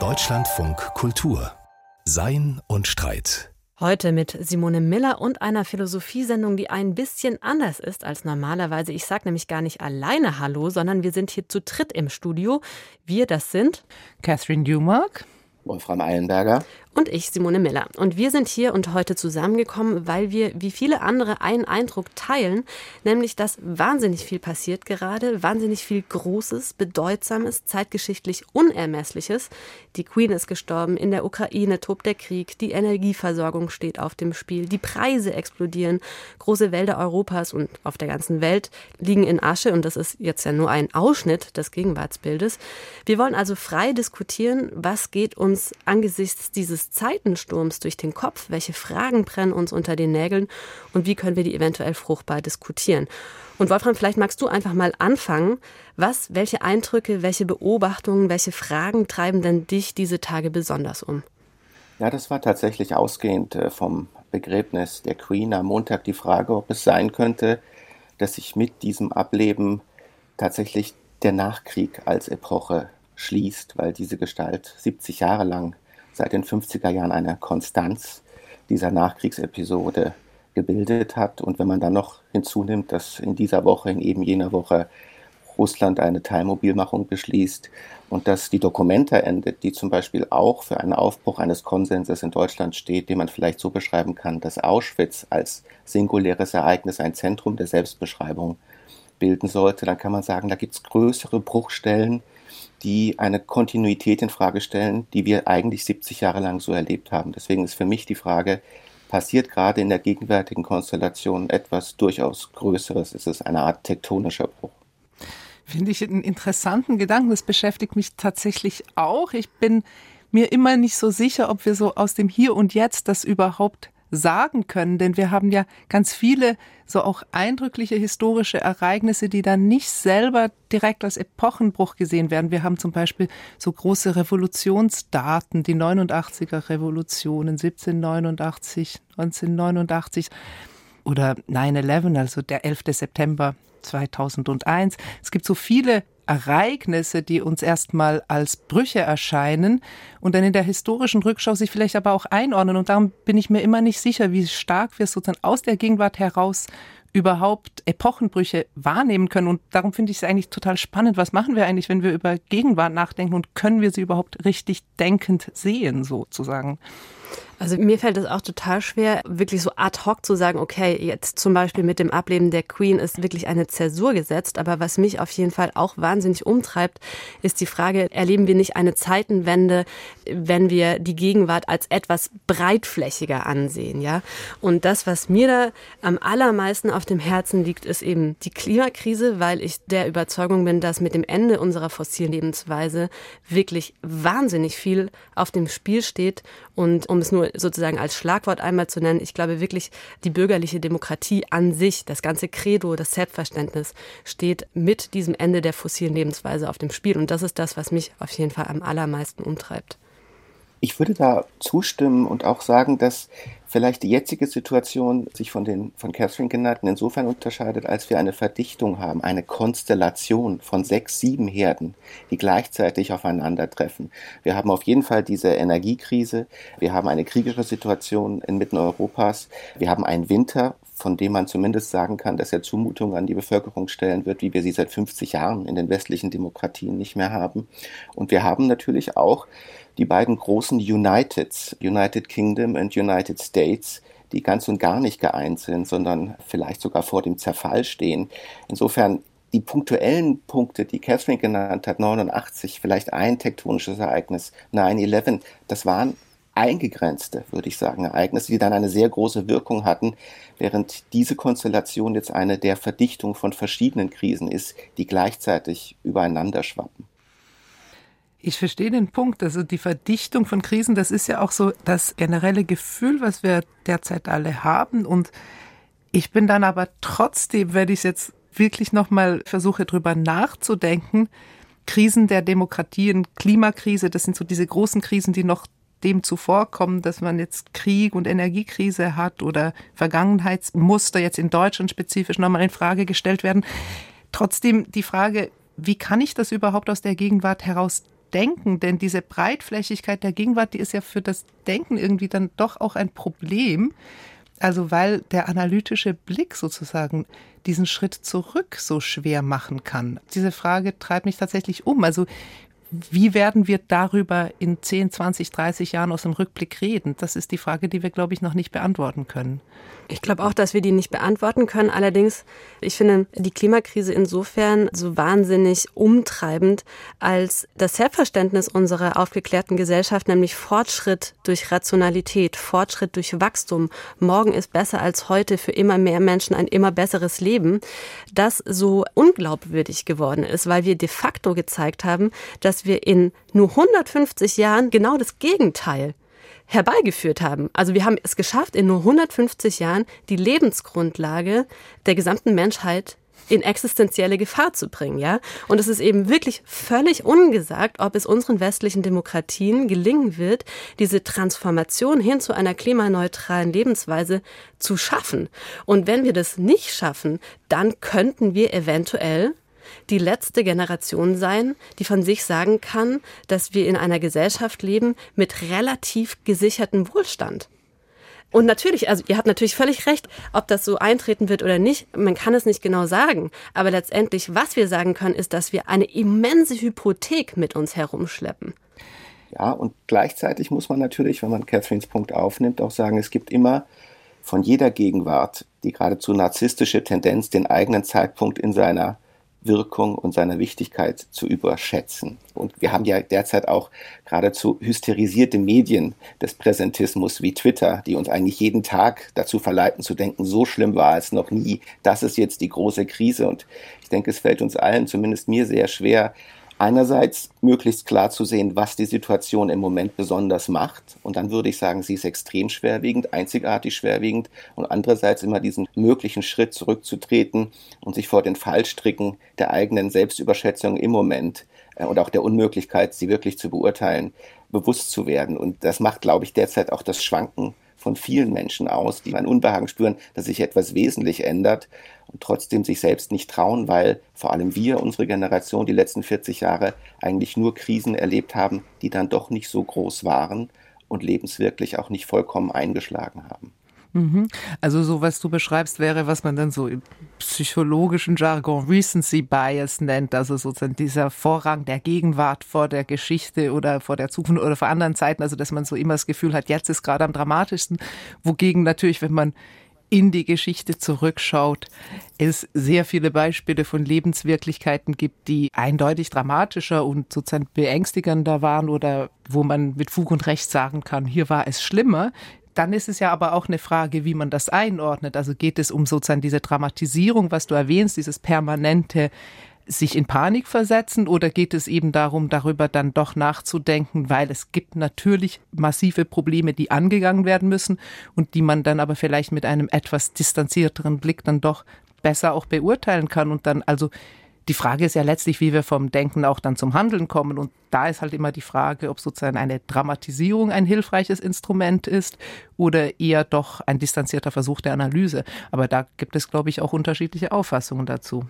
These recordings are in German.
Deutschlandfunk Kultur Sein und Streit. Heute mit Simone Miller und einer Philosophiesendung, die ein bisschen anders ist als normalerweise. Ich sage nämlich gar nicht alleine Hallo, sondern wir sind hier zu dritt im Studio. Wir, das sind Catherine Dumark, Wolfram Eilenberger und ich, Simone Miller. Und wir sind hier und heute zusammengekommen, weil wir wie viele andere einen Eindruck teilen, nämlich dass wahnsinnig viel passiert gerade, wahnsinnig viel Großes, Bedeutsames, zeitgeschichtlich Unermessliches. Die Queen ist gestorben, in der Ukraine tobt der Krieg, die Energieversorgung steht auf dem Spiel, die Preise explodieren, große Wälder Europas und auf der ganzen Welt liegen in Asche und das ist jetzt ja nur ein Ausschnitt des Gegenwartsbildes. Wir wollen also frei diskutieren, was geht uns angesichts dieses des Zeitensturms durch den Kopf? Welche Fragen brennen uns unter den Nägeln? Und wie können wir die eventuell fruchtbar diskutieren? Und Wolfram, vielleicht magst du einfach mal anfangen. Was, welche Eindrücke, welche Beobachtungen, welche Fragen treiben denn dich diese Tage besonders um? Ja, das war tatsächlich ausgehend äh, vom Begräbnis der Queen am Montag die Frage, ob es sein könnte, dass sich mit diesem Ableben tatsächlich der Nachkrieg als Epoche schließt, weil diese Gestalt 70 Jahre lang seit den 50er Jahren eine Konstanz dieser Nachkriegsepisode gebildet hat. Und wenn man dann noch hinzunimmt, dass in dieser Woche, in eben jener Woche Russland eine Teilmobilmachung beschließt und dass die Dokumente endet, die zum Beispiel auch für einen Aufbruch eines Konsenses in Deutschland steht, den man vielleicht so beschreiben kann, dass Auschwitz als singuläres Ereignis ein Zentrum der Selbstbeschreibung bilden sollte, dann kann man sagen, da gibt es größere Bruchstellen, die eine Kontinuität in Frage stellen, die wir eigentlich 70 Jahre lang so erlebt haben. Deswegen ist für mich die Frage, passiert gerade in der gegenwärtigen Konstellation etwas durchaus Größeres? Ist es eine Art tektonischer Bruch? Finde ich einen interessanten Gedanken. Das beschäftigt mich tatsächlich auch. Ich bin mir immer nicht so sicher, ob wir so aus dem Hier und Jetzt das überhaupt sagen können, denn wir haben ja ganz viele so auch eindrückliche historische Ereignisse, die dann nicht selber direkt als Epochenbruch gesehen werden. Wir haben zum Beispiel so große Revolutionsdaten, die 89er Revolutionen, 1789, 1989 oder 9-11, also der 11. September 2001. Es gibt so viele Ereignisse, die uns erstmal als Brüche erscheinen und dann in der historischen Rückschau sich vielleicht aber auch einordnen. Und darum bin ich mir immer nicht sicher, wie stark wir sozusagen aus der Gegenwart heraus überhaupt Epochenbrüche wahrnehmen können. Und darum finde ich es eigentlich total spannend. Was machen wir eigentlich, wenn wir über Gegenwart nachdenken und können wir sie überhaupt richtig denkend sehen, sozusagen? Also mir fällt es auch total schwer, wirklich so ad hoc zu sagen, okay, jetzt zum Beispiel mit dem Ableben der Queen ist wirklich eine Zäsur gesetzt. Aber was mich auf jeden Fall auch wahnsinnig umtreibt, ist die Frage, erleben wir nicht eine Zeitenwende, wenn wir die Gegenwart als etwas breitflächiger ansehen, ja? Und das, was mir da am allermeisten auf dem Herzen liegt, ist eben die Klimakrise, weil ich der Überzeugung bin, dass mit dem Ende unserer fossilen Lebensweise wirklich wahnsinnig viel auf dem Spiel steht und um es nur sozusagen als Schlagwort einmal zu nennen, ich glaube wirklich, die bürgerliche Demokratie an sich, das ganze Credo, das Selbstverständnis steht mit diesem Ende der fossilen Lebensweise auf dem Spiel. Und das ist das, was mich auf jeden Fall am allermeisten umtreibt. Ich würde da zustimmen und auch sagen, dass vielleicht die jetzige Situation sich von den von Catherine genannten insofern unterscheidet, als wir eine Verdichtung haben, eine Konstellation von sechs, sieben Herden, die gleichzeitig aufeinandertreffen. Wir haben auf jeden Fall diese Energiekrise, wir haben eine kriegerische Situation inmitten Europas, wir haben einen Winter, von dem man zumindest sagen kann, dass er Zumutungen an die Bevölkerung stellen wird, wie wir sie seit 50 Jahren in den westlichen Demokratien nicht mehr haben. Und wir haben natürlich auch die beiden großen Uniteds, United Kingdom und United States, die ganz und gar nicht geeint sind, sondern vielleicht sogar vor dem Zerfall stehen. Insofern die punktuellen Punkte, die Catherine genannt hat, 89, vielleicht ein tektonisches Ereignis, 9-11, das waren eingegrenzte, würde ich sagen, Ereignisse, die dann eine sehr große Wirkung hatten, während diese Konstellation jetzt eine der Verdichtung von verschiedenen Krisen ist, die gleichzeitig übereinander schwappen. Ich verstehe den Punkt. Also die Verdichtung von Krisen, das ist ja auch so das generelle Gefühl, was wir derzeit alle haben. Und ich bin dann aber trotzdem, wenn ich jetzt wirklich nochmal versuche, drüber nachzudenken, Krisen der Demokratien, Klimakrise, das sind so diese großen Krisen, die noch dem zuvorkommen, dass man jetzt Krieg und Energiekrise hat oder Vergangenheitsmuster jetzt in Deutschland spezifisch nochmal in Frage gestellt werden. Trotzdem die Frage, wie kann ich das überhaupt aus der Gegenwart heraus denken? Denn diese Breitflächigkeit der Gegenwart, die ist ja für das Denken irgendwie dann doch auch ein Problem. Also weil der analytische Blick sozusagen diesen Schritt zurück so schwer machen kann. Diese Frage treibt mich tatsächlich um. Also wie werden wir darüber in 10, 20, 30 Jahren aus dem Rückblick reden? Das ist die Frage, die wir, glaube ich, noch nicht beantworten können. Ich glaube auch, dass wir die nicht beantworten können. Allerdings, ich finde die Klimakrise insofern so wahnsinnig umtreibend, als das Selbstverständnis unserer aufgeklärten Gesellschaft, nämlich Fortschritt durch Rationalität, Fortschritt durch Wachstum, morgen ist besser als heute für immer mehr Menschen ein immer besseres Leben, das so unglaubwürdig geworden ist, weil wir de facto gezeigt haben, dass wir in nur 150 Jahren genau das Gegenteil herbeigeführt haben. Also wir haben es geschafft, in nur 150 Jahren die Lebensgrundlage der gesamten Menschheit in existenzielle Gefahr zu bringen, ja. Und es ist eben wirklich völlig ungesagt, ob es unseren westlichen Demokratien gelingen wird, diese Transformation hin zu einer klimaneutralen Lebensweise zu schaffen. Und wenn wir das nicht schaffen, dann könnten wir eventuell die letzte Generation sein, die von sich sagen kann, dass wir in einer Gesellschaft leben mit relativ gesichertem Wohlstand. Und natürlich, also ihr habt natürlich völlig recht, ob das so eintreten wird oder nicht, man kann es nicht genau sagen. Aber letztendlich, was wir sagen können, ist, dass wir eine immense Hypothek mit uns herumschleppen. Ja, und gleichzeitig muss man natürlich, wenn man Catherines Punkt aufnimmt, auch sagen, es gibt immer von jeder Gegenwart die geradezu narzisstische Tendenz, den eigenen Zeitpunkt in seiner Wirkung und seine Wichtigkeit zu überschätzen. Und wir haben ja derzeit auch geradezu hysterisierte Medien des Präsentismus wie Twitter, die uns eigentlich jeden Tag dazu verleiten zu denken, so schlimm war es noch nie. Das ist jetzt die große Krise. Und ich denke, es fällt uns allen, zumindest mir sehr schwer, einerseits möglichst klar zu sehen, was die Situation im Moment besonders macht. Und dann würde ich sagen, sie ist extrem schwerwiegend, einzigartig schwerwiegend. Und andererseits immer diesen möglichen Schritt zurückzutreten und sich vor den Fallstricken der eigenen Selbstüberschätzung im Moment äh, und auch der Unmöglichkeit, sie wirklich zu beurteilen, bewusst zu werden. Und das macht, glaube ich, derzeit auch das Schwanken von vielen Menschen aus, die ein Unbehagen spüren, dass sich etwas wesentlich ändert und trotzdem sich selbst nicht trauen, weil vor allem wir, unsere Generation, die letzten 40 Jahre eigentlich nur Krisen erlebt haben, die dann doch nicht so groß waren und lebenswirklich auch nicht vollkommen eingeschlagen haben. Mhm. Also so, was du beschreibst, wäre, was man dann so im psychologischen Jargon Recency Bias nennt, also sozusagen dieser Vorrang der Gegenwart vor der Geschichte oder vor der Zukunft oder vor anderen Zeiten, also dass man so immer das Gefühl hat, jetzt ist gerade am dramatischsten, wogegen natürlich, wenn man in die Geschichte zurückschaut, es sehr viele Beispiele von Lebenswirklichkeiten gibt, die eindeutig dramatischer und sozusagen beängstigender waren oder wo man mit Fug und Recht sagen kann, hier war es schlimmer. Dann ist es ja aber auch eine Frage, wie man das einordnet. Also geht es um sozusagen diese Dramatisierung, was du erwähnst, dieses permanente sich in Panik versetzen oder geht es eben darum, darüber dann doch nachzudenken, weil es gibt natürlich massive Probleme, die angegangen werden müssen und die man dann aber vielleicht mit einem etwas distanzierteren Blick dann doch besser auch beurteilen kann und dann also die Frage ist ja letztlich, wie wir vom Denken auch dann zum Handeln kommen. Und da ist halt immer die Frage, ob sozusagen eine Dramatisierung ein hilfreiches Instrument ist oder eher doch ein distanzierter Versuch der Analyse. Aber da gibt es, glaube ich, auch unterschiedliche Auffassungen dazu.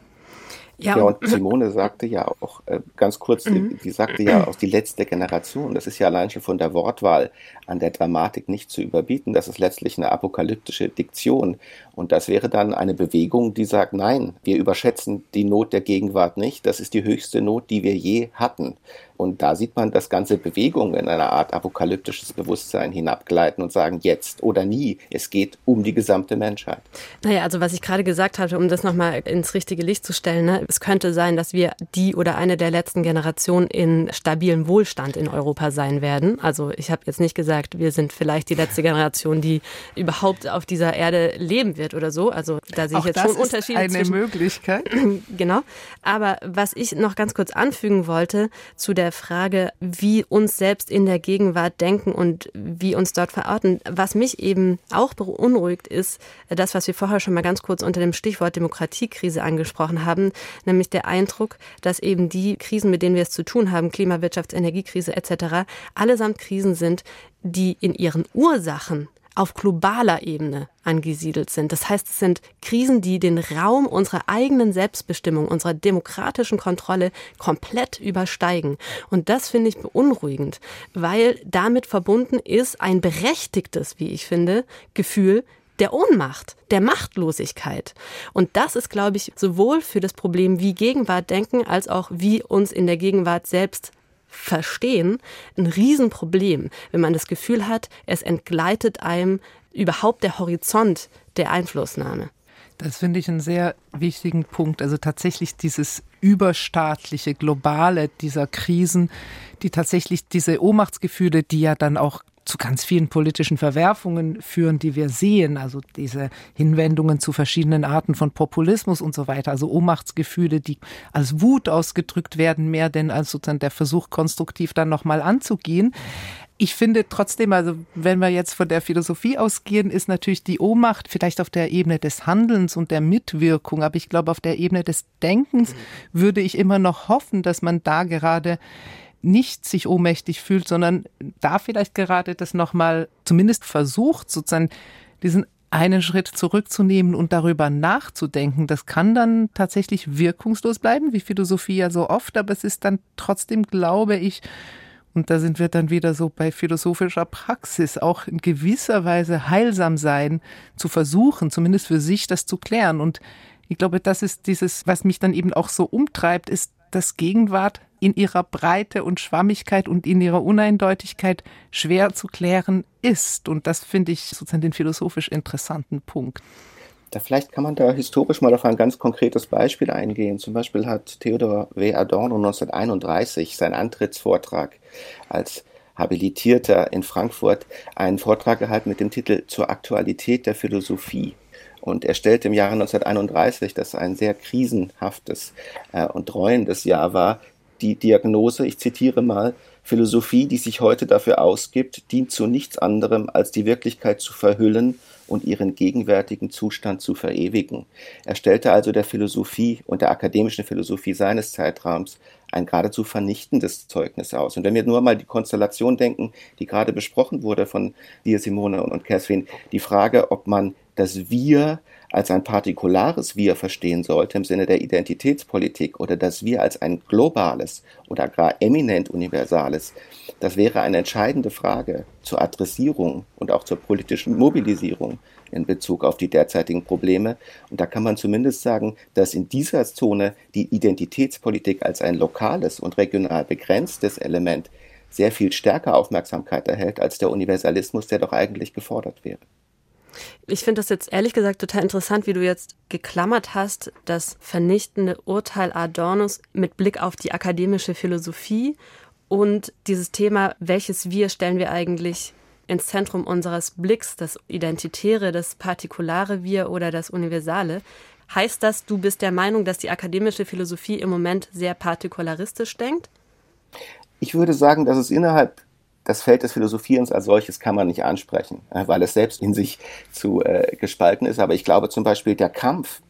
Ja, ja, und Simone sagte ja auch äh, ganz kurz, mhm. die sagte ja aus die letzte Generation. Das ist ja allein schon von der Wortwahl an der Dramatik nicht zu überbieten. Das ist letztlich eine apokalyptische Diktion. Und das wäre dann eine Bewegung, die sagt, nein, wir überschätzen die Not der Gegenwart nicht. Das ist die höchste Not, die wir je hatten. Und da sieht man, dass ganze Bewegungen in einer Art apokalyptisches Bewusstsein hinabgleiten und sagen, jetzt oder nie. Es geht um die gesamte Menschheit. Naja, also was ich gerade gesagt hatte, um das nochmal ins richtige Licht zu stellen, ne? es könnte sein, dass wir die oder eine der letzten Generationen in stabilem Wohlstand in Europa sein werden. Also ich habe jetzt nicht gesagt, wir sind vielleicht die letzte Generation, die überhaupt auf dieser Erde leben wird oder so. Also da sehe ich Auch jetzt schon Unterschiede. Eine zwischen, Möglichkeit. Genau. Aber was ich noch ganz kurz anfügen wollte zu der Frage, wie uns selbst in der Gegenwart denken und wie uns dort verorten. Was mich eben auch beunruhigt, ist das, was wir vorher schon mal ganz kurz unter dem Stichwort Demokratiekrise angesprochen haben, nämlich der Eindruck, dass eben die Krisen, mit denen wir es zu tun haben, Klimawirtschafts-, Energiekrise etc., allesamt Krisen sind, die in ihren Ursachen auf globaler Ebene angesiedelt sind. Das heißt, es sind Krisen, die den Raum unserer eigenen Selbstbestimmung, unserer demokratischen Kontrolle komplett übersteigen. Und das finde ich beunruhigend, weil damit verbunden ist ein berechtigtes, wie ich finde, Gefühl der Ohnmacht, der Machtlosigkeit. Und das ist, glaube ich, sowohl für das Problem, wie Gegenwart denken, als auch wie uns in der Gegenwart selbst verstehen, ein Riesenproblem, wenn man das Gefühl hat, es entgleitet einem überhaupt der Horizont der Einflussnahme. Das finde ich einen sehr wichtigen Punkt. Also tatsächlich dieses überstaatliche, globale dieser Krisen, die tatsächlich diese Ohnmachtsgefühle, die ja dann auch zu ganz vielen politischen Verwerfungen führen, die wir sehen, also diese Hinwendungen zu verschiedenen Arten von Populismus und so weiter, also Ohnmachtsgefühle, die als Wut ausgedrückt werden, mehr denn als sozusagen der Versuch, konstruktiv dann nochmal anzugehen. Ich finde trotzdem, also wenn wir jetzt von der Philosophie ausgehen, ist natürlich die Ohnmacht vielleicht auf der Ebene des Handelns und der Mitwirkung, aber ich glaube, auf der Ebene des Denkens würde ich immer noch hoffen, dass man da gerade nicht sich ohnmächtig fühlt, sondern da vielleicht gerade das nochmal zumindest versucht, sozusagen diesen einen Schritt zurückzunehmen und darüber nachzudenken. Das kann dann tatsächlich wirkungslos bleiben, wie Philosophie ja so oft, aber es ist dann trotzdem, glaube ich, und da sind wir dann wieder so bei philosophischer Praxis, auch in gewisser Weise heilsam sein, zu versuchen, zumindest für sich das zu klären. Und ich glaube, das ist dieses, was mich dann eben auch so umtreibt, ist, dass Gegenwart in ihrer Breite und Schwammigkeit und in ihrer Uneindeutigkeit schwer zu klären ist. Und das finde ich sozusagen den philosophisch interessanten Punkt. Da vielleicht kann man da historisch mal auf ein ganz konkretes Beispiel eingehen. Zum Beispiel hat Theodor W. Adorno 1931 seinen Antrittsvortrag als Habilitierter in Frankfurt einen Vortrag gehalten mit dem Titel Zur Aktualität der Philosophie. Und er stellte im Jahre 1931, das ein sehr krisenhaftes äh, und reuendes Jahr war, die Diagnose, ich zitiere mal, Philosophie, die sich heute dafür ausgibt, dient zu nichts anderem, als die Wirklichkeit zu verhüllen und ihren gegenwärtigen Zustand zu verewigen. Er stellte also der Philosophie und der akademischen Philosophie seines Zeitraums ein geradezu vernichtendes Zeugnis aus. Und wenn wir nur mal die Konstellation denken, die gerade besprochen wurde von dir, Simone und Catherine, die Frage, ob man das Wir als ein partikulares Wir verstehen sollte im Sinne der Identitätspolitik oder das Wir als ein globales oder gar eminent universales, das wäre eine entscheidende Frage zur Adressierung und auch zur politischen Mobilisierung in Bezug auf die derzeitigen Probleme. Und da kann man zumindest sagen, dass in dieser Zone die Identitätspolitik als ein lokales und regional begrenztes Element sehr viel stärker Aufmerksamkeit erhält als der Universalismus, der doch eigentlich gefordert wäre. Ich finde das jetzt ehrlich gesagt total interessant, wie du jetzt geklammert hast, das vernichtende Urteil Adornos mit Blick auf die akademische Philosophie und dieses Thema, welches Wir stellen wir eigentlich ins Zentrum unseres Blicks, das Identitäre, das partikulare Wir oder das Universale. Heißt das, du bist der Meinung, dass die akademische Philosophie im Moment sehr partikularistisch denkt? Ich würde sagen, dass es innerhalb das Feld des Philosophierens als solches kann man nicht ansprechen, äh, weil es selbst in sich zu äh, gespalten ist. Aber ich glaube zum Beispiel der Kampf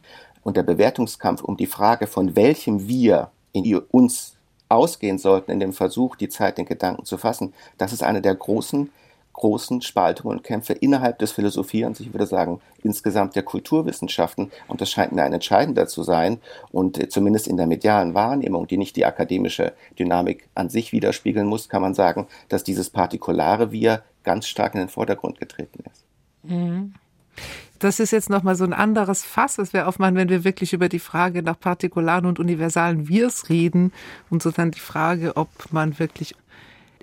und der Bewertungskampf um die Frage, von welchem Wir in die uns ausgehen sollten, in dem Versuch, die Zeit den Gedanken zu fassen, das ist eine der großen großen Spaltungen und Kämpfe innerhalb des Philosophierens, ich würde sagen insgesamt der Kulturwissenschaften. Und das scheint mir ein entscheidender zu sein. Und äh, zumindest in der medialen Wahrnehmung, die nicht die akademische Dynamik an sich widerspiegeln muss, kann man sagen, dass dieses partikulare Wir ganz stark in den Vordergrund getreten ist. Mhm. Das ist jetzt nochmal so ein anderes Fass, das wir aufmachen, wenn wir wirklich über die Frage nach partikularen und universalen Wirs reden und so dann die Frage, ob man wirklich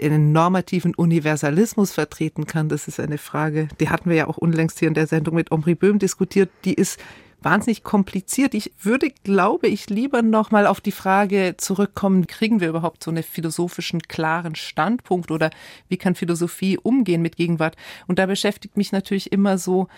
einen normativen Universalismus vertreten kann, das ist eine Frage, die hatten wir ja auch unlängst hier in der Sendung mit Omri Böhm diskutiert, die ist wahnsinnig kompliziert. Ich würde, glaube ich, lieber nochmal auf die Frage zurückkommen, kriegen wir überhaupt so einen philosophischen klaren Standpunkt oder wie kann Philosophie umgehen mit Gegenwart? Und da beschäftigt mich natürlich immer so,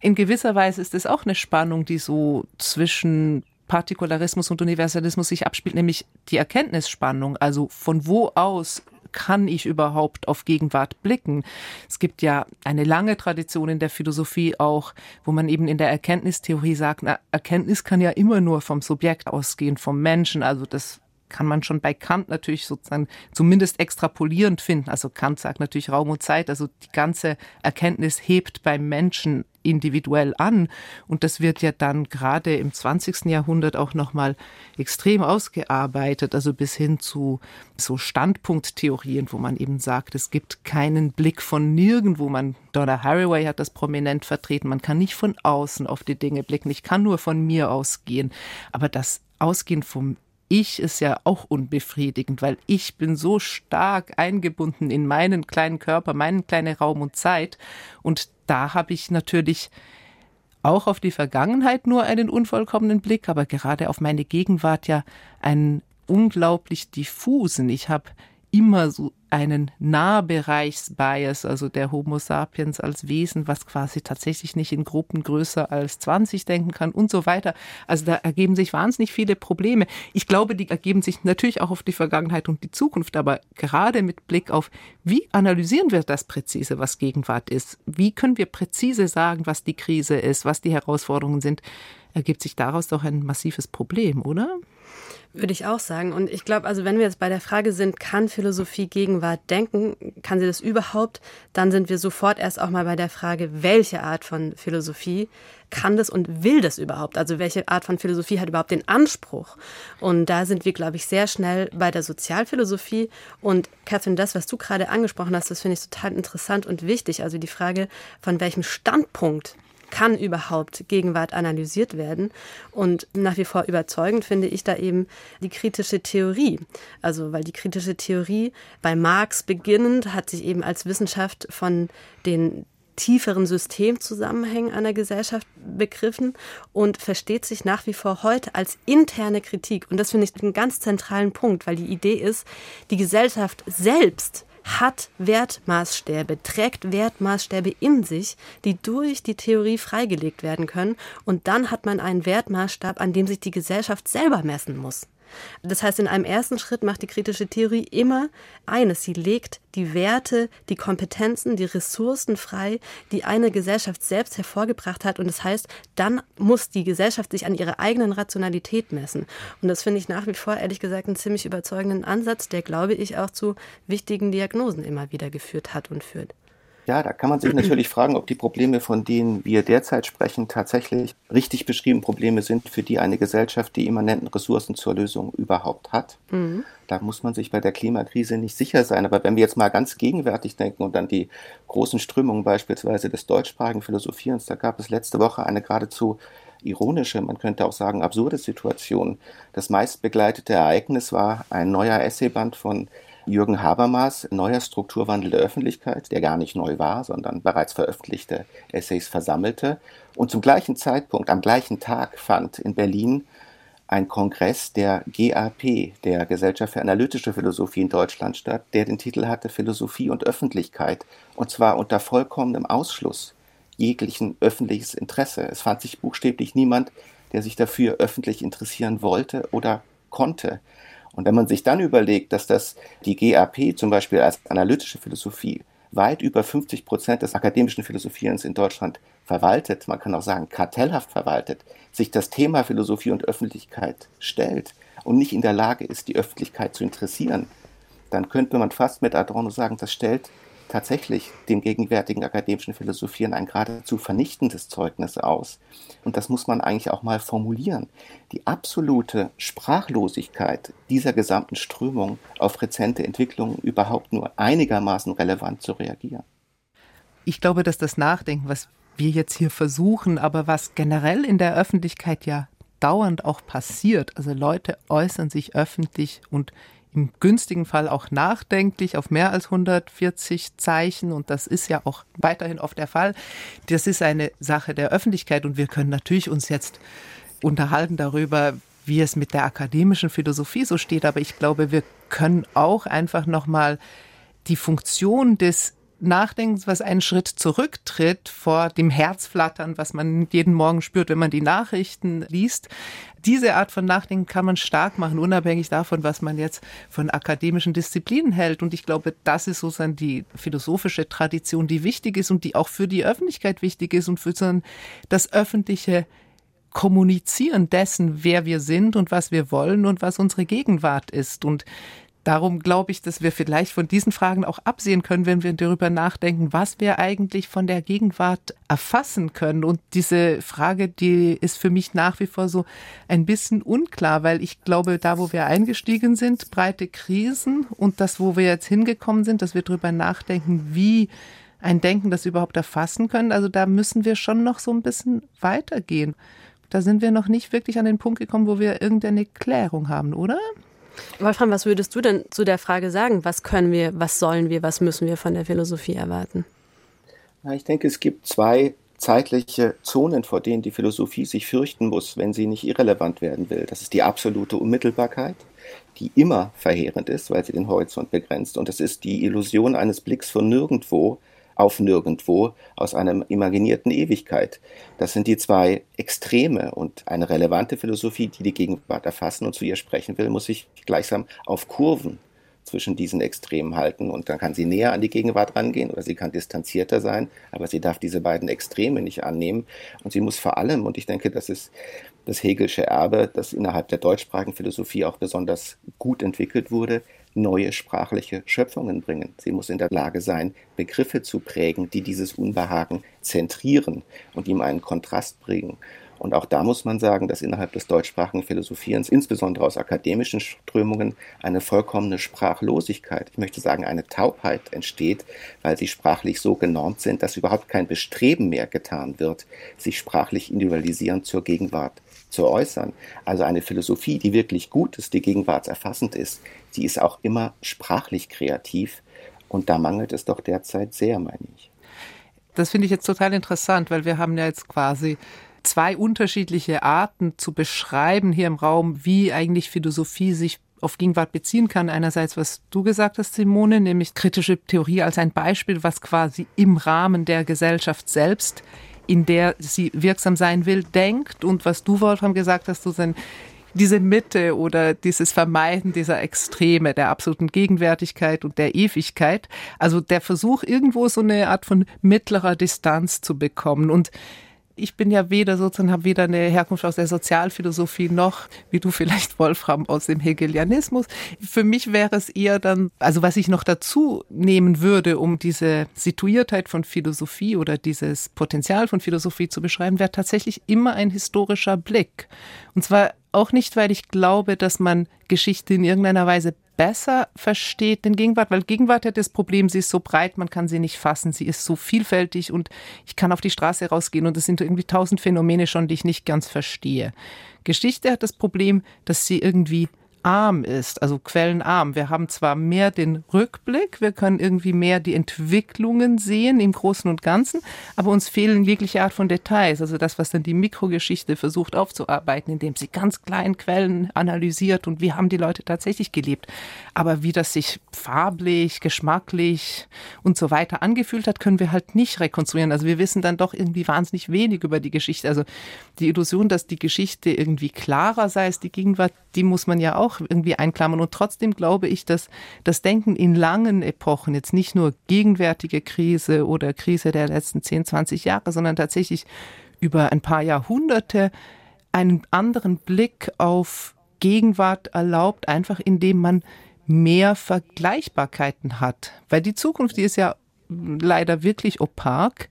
in gewisser Weise ist es auch eine Spannung, die so zwischen Partikularismus und Universalismus sich abspielt, nämlich die Erkenntnisspannung. Also von wo aus kann ich überhaupt auf Gegenwart blicken? Es gibt ja eine lange Tradition in der Philosophie auch, wo man eben in der Erkenntnistheorie sagt, na, Erkenntnis kann ja immer nur vom Subjekt ausgehen, vom Menschen. Also das kann man schon bei Kant natürlich sozusagen zumindest extrapolierend finden. Also Kant sagt natürlich Raum und Zeit, also die ganze Erkenntnis hebt beim Menschen individuell an. Und das wird ja dann gerade im 20. Jahrhundert auch nochmal extrem ausgearbeitet, also bis hin zu so Standpunkttheorien, wo man eben sagt, es gibt keinen Blick von nirgendwo. Man, Donna Haraway hat das prominent vertreten. Man kann nicht von außen auf die Dinge blicken. Ich kann nur von mir ausgehen. Aber das Ausgehen vom ich ist ja auch unbefriedigend, weil ich bin so stark eingebunden in meinen kleinen Körper, meinen kleinen Raum und Zeit. Und da habe ich natürlich auch auf die Vergangenheit nur einen unvollkommenen Blick, aber gerade auf meine Gegenwart ja einen unglaublich diffusen. Ich habe immer so einen Nahbereichsbias, also der Homo sapiens als Wesen, was quasi tatsächlich nicht in Gruppen größer als 20 denken kann und so weiter. Also da ergeben sich wahnsinnig viele Probleme. Ich glaube, die ergeben sich natürlich auch auf die Vergangenheit und die Zukunft, aber gerade mit Blick auf, wie analysieren wir das präzise, was Gegenwart ist? Wie können wir präzise sagen, was die Krise ist, was die Herausforderungen sind? Ergibt sich daraus doch ein massives Problem, oder? Würde ich auch sagen. Und ich glaube, also wenn wir jetzt bei der Frage sind, kann Philosophie Gegenwart denken, kann sie das überhaupt, dann sind wir sofort erst auch mal bei der Frage, welche Art von Philosophie kann das und will das überhaupt? Also welche Art von Philosophie hat überhaupt den Anspruch? Und da sind wir, glaube ich, sehr schnell bei der Sozialphilosophie. Und Catherine, das, was du gerade angesprochen hast, das finde ich total interessant und wichtig. Also die Frage, von welchem Standpunkt kann überhaupt Gegenwart analysiert werden? Und nach wie vor überzeugend finde ich da eben die kritische Theorie. Also, weil die kritische Theorie bei Marx beginnend hat sich eben als Wissenschaft von den tieferen Systemzusammenhängen einer Gesellschaft begriffen und versteht sich nach wie vor heute als interne Kritik. Und das finde ich einen ganz zentralen Punkt, weil die Idee ist, die Gesellschaft selbst hat Wertmaßstäbe, trägt Wertmaßstäbe in sich, die durch die Theorie freigelegt werden können. Und dann hat man einen Wertmaßstab, an dem sich die Gesellschaft selber messen muss. Das heißt, in einem ersten Schritt macht die kritische Theorie immer eines. Sie legt die Werte, die Kompetenzen, die Ressourcen frei, die eine Gesellschaft selbst hervorgebracht hat. Und das heißt, dann muss die Gesellschaft sich an ihrer eigenen Rationalität messen. Und das finde ich nach wie vor, ehrlich gesagt, einen ziemlich überzeugenden Ansatz, der, glaube ich, auch zu wichtigen Diagnosen immer wieder geführt hat und führt. Ja, da kann man sich natürlich fragen, ob die Probleme, von denen wir derzeit sprechen, tatsächlich richtig beschrieben Probleme sind, für die eine Gesellschaft die immanenten Ressourcen zur Lösung überhaupt hat. Mhm. Da muss man sich bei der Klimakrise nicht sicher sein. Aber wenn wir jetzt mal ganz gegenwärtig denken und an die großen Strömungen beispielsweise des deutschsprachigen Philosophierens, da gab es letzte Woche eine geradezu ironische, man könnte auch sagen absurde Situation. Das meistbegleitete Ereignis war ein neuer Essayband von Jürgen Habermas, Neuer Strukturwandel der Öffentlichkeit, der gar nicht neu war, sondern bereits veröffentlichte Essays versammelte. Und zum gleichen Zeitpunkt, am gleichen Tag, fand in Berlin ein Kongress der GAP, der Gesellschaft für analytische Philosophie in Deutschland statt, der den Titel hatte Philosophie und Öffentlichkeit, und zwar unter vollkommenem Ausschluss jeglichen öffentliches Interesse. Es fand sich buchstäblich niemand, der sich dafür öffentlich interessieren wollte oder konnte. Und wenn man sich dann überlegt, dass das die GAP zum Beispiel als analytische Philosophie weit über 50 Prozent des akademischen Philosophierens in Deutschland verwaltet, man kann auch sagen kartellhaft verwaltet, sich das Thema Philosophie und Öffentlichkeit stellt und nicht in der Lage ist, die Öffentlichkeit zu interessieren, dann könnte man fast mit Adorno sagen, das stellt tatsächlich dem gegenwärtigen akademischen Philosophieren ein geradezu vernichtendes Zeugnis aus. Und das muss man eigentlich auch mal formulieren. Die absolute Sprachlosigkeit dieser gesamten Strömung auf rezente Entwicklungen überhaupt nur einigermaßen relevant zu reagieren. Ich glaube, dass das Nachdenken, was wir jetzt hier versuchen, aber was generell in der Öffentlichkeit ja dauernd auch passiert, also Leute äußern sich öffentlich und im günstigen Fall auch nachdenklich auf mehr als 140 Zeichen. Und das ist ja auch weiterhin oft der Fall. Das ist eine Sache der Öffentlichkeit. Und wir können natürlich uns jetzt unterhalten darüber, wie es mit der akademischen Philosophie so steht, aber ich glaube, wir können auch einfach noch mal die Funktion des Nachdenkens, was einen Schritt zurücktritt vor dem Herzflattern, was man jeden Morgen spürt, wenn man die Nachrichten liest. Diese Art von Nachdenken kann man stark machen, unabhängig davon, was man jetzt von akademischen Disziplinen hält. Und ich glaube, das ist sozusagen die philosophische Tradition, die wichtig ist und die auch für die Öffentlichkeit wichtig ist und für das öffentliche Kommunizieren dessen, wer wir sind und was wir wollen und was unsere Gegenwart ist. Und Darum glaube ich, dass wir vielleicht von diesen Fragen auch absehen können, wenn wir darüber nachdenken, was wir eigentlich von der Gegenwart erfassen können. Und diese Frage, die ist für mich nach wie vor so ein bisschen unklar, weil ich glaube, da, wo wir eingestiegen sind, breite Krisen und das, wo wir jetzt hingekommen sind, dass wir darüber nachdenken, wie ein Denken das überhaupt erfassen können. Also da müssen wir schon noch so ein bisschen weitergehen. Da sind wir noch nicht wirklich an den Punkt gekommen, wo wir irgendeine Klärung haben, oder? Wolfram, was würdest du denn zu der Frage sagen? Was können wir, was sollen wir, was müssen wir von der Philosophie erwarten? Ich denke, es gibt zwei zeitliche Zonen, vor denen die Philosophie sich fürchten muss, wenn sie nicht irrelevant werden will. Das ist die absolute Unmittelbarkeit, die immer verheerend ist, weil sie den Horizont begrenzt. Und das ist die Illusion eines Blicks von nirgendwo, auf nirgendwo aus einer imaginierten Ewigkeit. Das sind die zwei Extreme und eine relevante Philosophie, die die Gegenwart erfassen und zu ihr sprechen will, muss sich gleichsam auf Kurven zwischen diesen Extremen halten und dann kann sie näher an die Gegenwart rangehen oder sie kann distanzierter sein, aber sie darf diese beiden Extreme nicht annehmen und sie muss vor allem, und ich denke, das ist das Hegelsche Erbe, das innerhalb der deutschsprachigen Philosophie auch besonders gut entwickelt wurde, neue sprachliche Schöpfungen bringen. Sie muss in der Lage sein, Begriffe zu prägen, die dieses Unbehagen zentrieren und ihm einen Kontrast bringen. Und auch da muss man sagen, dass innerhalb des deutschsprachigen Philosophierens, insbesondere aus akademischen Strömungen, eine vollkommene Sprachlosigkeit, ich möchte sagen eine Taubheit entsteht, weil sie sprachlich so genormt sind, dass überhaupt kein Bestreben mehr getan wird, sich sprachlich individualisierend zur Gegenwart zu äußern. Also eine Philosophie, die wirklich gut ist, die gegenwartserfassend ist, die ist auch immer sprachlich kreativ. Und da mangelt es doch derzeit sehr, meine ich. Das finde ich jetzt total interessant, weil wir haben ja jetzt quasi zwei unterschiedliche Arten zu beschreiben hier im Raum, wie eigentlich Philosophie sich auf Gegenwart beziehen kann. Einerseits, was du gesagt hast, Simone, nämlich kritische Theorie als ein Beispiel, was quasi im Rahmen der Gesellschaft selbst in der sie wirksam sein will, denkt und was du, Wolfram, gesagt hast, so sein, diese Mitte oder dieses Vermeiden dieser Extreme, der absoluten Gegenwärtigkeit und der Ewigkeit. Also der Versuch, irgendwo so eine Art von mittlerer Distanz zu bekommen. Und ich bin ja weder sozusagen, habe weder eine Herkunft aus der Sozialphilosophie noch, wie du vielleicht, Wolfram, aus dem Hegelianismus. Für mich wäre es eher dann, also was ich noch dazu nehmen würde, um diese Situiertheit von Philosophie oder dieses Potenzial von Philosophie zu beschreiben, wäre tatsächlich immer ein historischer Blick. Und zwar auch nicht, weil ich glaube, dass man Geschichte in irgendeiner Weise besser versteht den Gegenwart, weil Gegenwart hat das Problem, sie ist so breit, man kann sie nicht fassen, sie ist so vielfältig und ich kann auf die Straße rausgehen und es sind irgendwie tausend Phänomene schon, die ich nicht ganz verstehe. Geschichte hat das Problem, dass sie irgendwie arm ist, also quellenarm. Wir haben zwar mehr den Rückblick, wir können irgendwie mehr die Entwicklungen sehen im Großen und Ganzen, aber uns fehlen jegliche Art von Details, also das, was dann die Mikrogeschichte versucht aufzuarbeiten, indem sie ganz kleinen Quellen analysiert und wie haben die Leute tatsächlich gelebt. Aber wie das sich farblich, geschmacklich und so weiter angefühlt hat, können wir halt nicht rekonstruieren. Also wir wissen dann doch irgendwie wahnsinnig wenig über die Geschichte. Also die Illusion, dass die Geschichte irgendwie klarer sei als die Gegenwart, die muss man ja auch irgendwie einklammern. Und trotzdem glaube ich, dass das Denken in langen Epochen, jetzt nicht nur gegenwärtige Krise oder Krise der letzten 10, 20 Jahre, sondern tatsächlich über ein paar Jahrhunderte einen anderen Blick auf Gegenwart erlaubt, einfach indem man mehr Vergleichbarkeiten hat. Weil die Zukunft, die ist ja leider wirklich opak.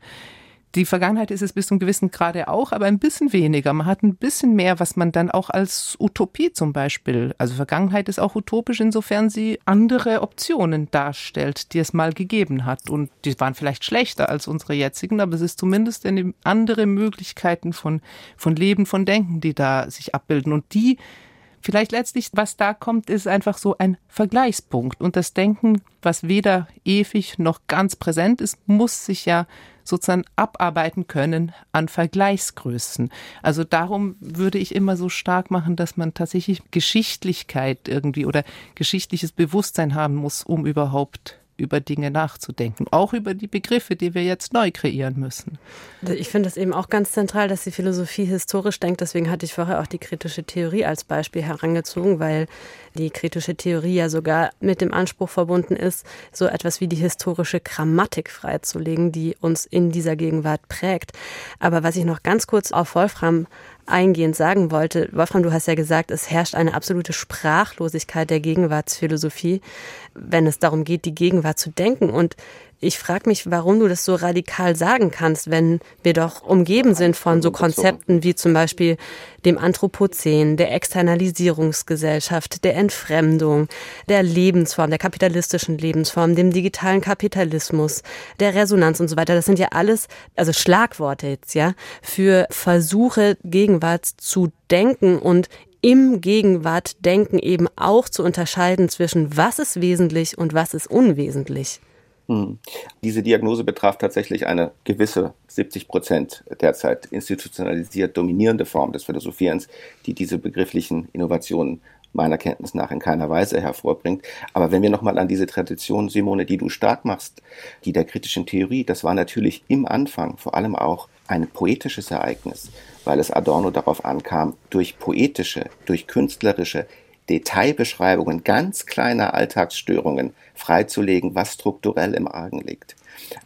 Die Vergangenheit ist es bis zum gewissen Grade auch, aber ein bisschen weniger. Man hat ein bisschen mehr, was man dann auch als Utopie zum Beispiel, also Vergangenheit ist auch utopisch, insofern sie andere Optionen darstellt, die es mal gegeben hat. Und die waren vielleicht schlechter als unsere jetzigen, aber es ist zumindest eine andere Möglichkeiten von, von Leben, von Denken, die da sich abbilden. Und die Vielleicht letztlich, was da kommt, ist einfach so ein Vergleichspunkt. Und das Denken, was weder ewig noch ganz präsent ist, muss sich ja sozusagen abarbeiten können an Vergleichsgrößen. Also darum würde ich immer so stark machen, dass man tatsächlich Geschichtlichkeit irgendwie oder geschichtliches Bewusstsein haben muss, um überhaupt über Dinge nachzudenken, auch über die Begriffe, die wir jetzt neu kreieren müssen. Ich finde es eben auch ganz zentral, dass die Philosophie historisch denkt. Deswegen hatte ich vorher auch die kritische Theorie als Beispiel herangezogen, weil die kritische Theorie ja sogar mit dem Anspruch verbunden ist, so etwas wie die historische Grammatik freizulegen, die uns in dieser Gegenwart prägt. Aber was ich noch ganz kurz auf Wolfram eingehend sagen wollte. Wolfram, du hast ja gesagt, es herrscht eine absolute Sprachlosigkeit der Gegenwartsphilosophie, wenn es darum geht, die Gegenwart zu denken. Und ich frage mich, warum du das so radikal sagen kannst, wenn wir doch umgeben sind von so Konzepten wie zum Beispiel dem Anthropozän, der Externalisierungsgesellschaft, der Entfremdung, der Lebensform, der kapitalistischen Lebensform, dem digitalen Kapitalismus, der Resonanz und so weiter. Das sind ja alles, also Schlagworte jetzt, ja, für Versuche, Gegenwart zu denken und im Gegenwartdenken eben auch zu unterscheiden zwischen was ist wesentlich und was ist unwesentlich. Hm. Diese Diagnose betraf tatsächlich eine gewisse 70 Prozent derzeit institutionalisiert dominierende Form des Philosophierens, die diese begrifflichen Innovationen meiner Kenntnis nach in keiner Weise hervorbringt. Aber wenn wir nochmal an diese Tradition, Simone, die du stark machst, die der kritischen Theorie, das war natürlich im Anfang vor allem auch ein poetisches Ereignis, weil es Adorno darauf ankam, durch poetische, durch künstlerische Detailbeschreibungen ganz kleiner Alltagsstörungen freizulegen, was strukturell im Argen liegt.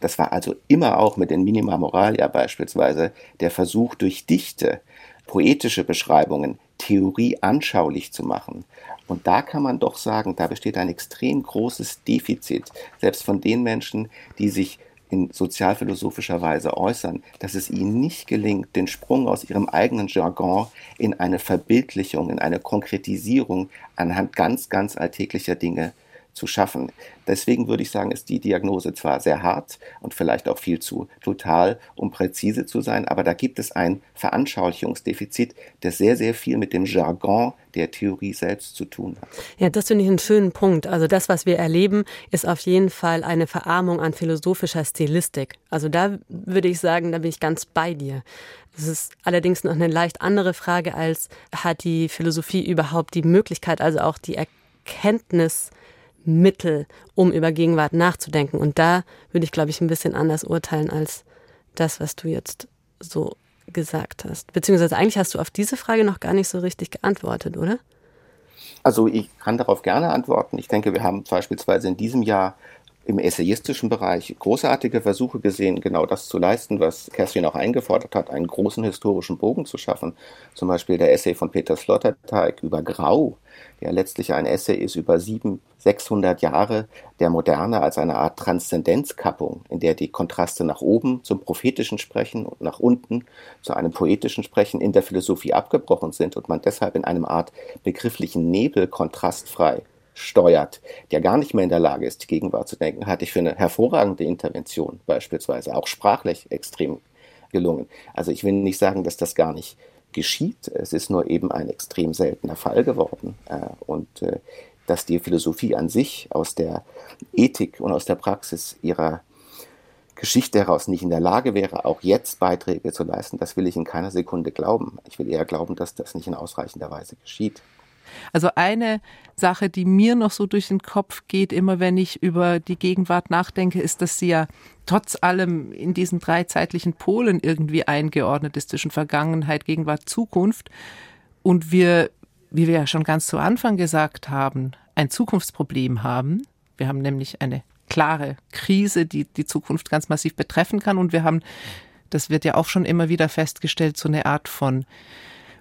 Das war also immer auch mit den Minima Moralia beispielsweise der Versuch, durch dichte, poetische Beschreibungen Theorie anschaulich zu machen. Und da kann man doch sagen, da besteht ein extrem großes Defizit, selbst von den Menschen, die sich in sozialphilosophischer Weise äußern, dass es ihnen nicht gelingt, den Sprung aus ihrem eigenen Jargon in eine Verbildlichung, in eine Konkretisierung anhand ganz, ganz alltäglicher Dinge zu schaffen. Deswegen würde ich sagen, ist die Diagnose zwar sehr hart und vielleicht auch viel zu total, um präzise zu sein, aber da gibt es ein Veranschaulichungsdefizit, das sehr, sehr viel mit dem Jargon der Theorie selbst zu tun hat. Ja, das finde ich einen schönen Punkt. Also das, was wir erleben, ist auf jeden Fall eine Verarmung an philosophischer Stilistik. Also da würde ich sagen, da bin ich ganz bei dir. Das ist allerdings noch eine leicht andere Frage als, hat die Philosophie überhaupt die Möglichkeit, also auch die Erkenntnis, Mittel, um über Gegenwart nachzudenken. Und da würde ich, glaube ich, ein bisschen anders urteilen als das, was du jetzt so gesagt hast. Beziehungsweise eigentlich hast du auf diese Frage noch gar nicht so richtig geantwortet, oder? Also ich kann darauf gerne antworten. Ich denke, wir haben beispielsweise in diesem Jahr im essayistischen Bereich großartige Versuche gesehen, genau das zu leisten, was Catherine auch eingefordert hat, einen großen historischen Bogen zu schaffen. Zum Beispiel der Essay von Peter Sloterdijk über Grau, der letztlich ein Essay ist über sieben, sechshundert Jahre der Moderne als eine Art Transzendenzkappung, in der die Kontraste nach oben zum prophetischen Sprechen und nach unten zu einem poetischen Sprechen in der Philosophie abgebrochen sind und man deshalb in einem Art begrifflichen Nebel kontrastfrei steuert, der gar nicht mehr in der Lage ist, die Gegenwart zu denken, halte ich für eine hervorragende Intervention beispielsweise, auch sprachlich extrem gelungen. Also ich will nicht sagen, dass das gar nicht geschieht. Es ist nur eben ein extrem seltener Fall geworden. Äh, und äh, dass die Philosophie an sich aus der Ethik und aus der Praxis ihrer Geschichte heraus nicht in der Lage wäre, auch jetzt Beiträge zu leisten, das will ich in keiner Sekunde glauben. Ich will eher glauben, dass das nicht in ausreichender Weise geschieht. Also eine Sache, die mir noch so durch den Kopf geht, immer wenn ich über die Gegenwart nachdenke, ist, dass sie ja trotz allem in diesen drei zeitlichen Polen irgendwie eingeordnet ist zwischen Vergangenheit, Gegenwart, Zukunft. Und wir, wie wir ja schon ganz zu Anfang gesagt haben, ein Zukunftsproblem haben. Wir haben nämlich eine klare Krise, die die Zukunft ganz massiv betreffen kann. Und wir haben, das wird ja auch schon immer wieder festgestellt, so eine Art von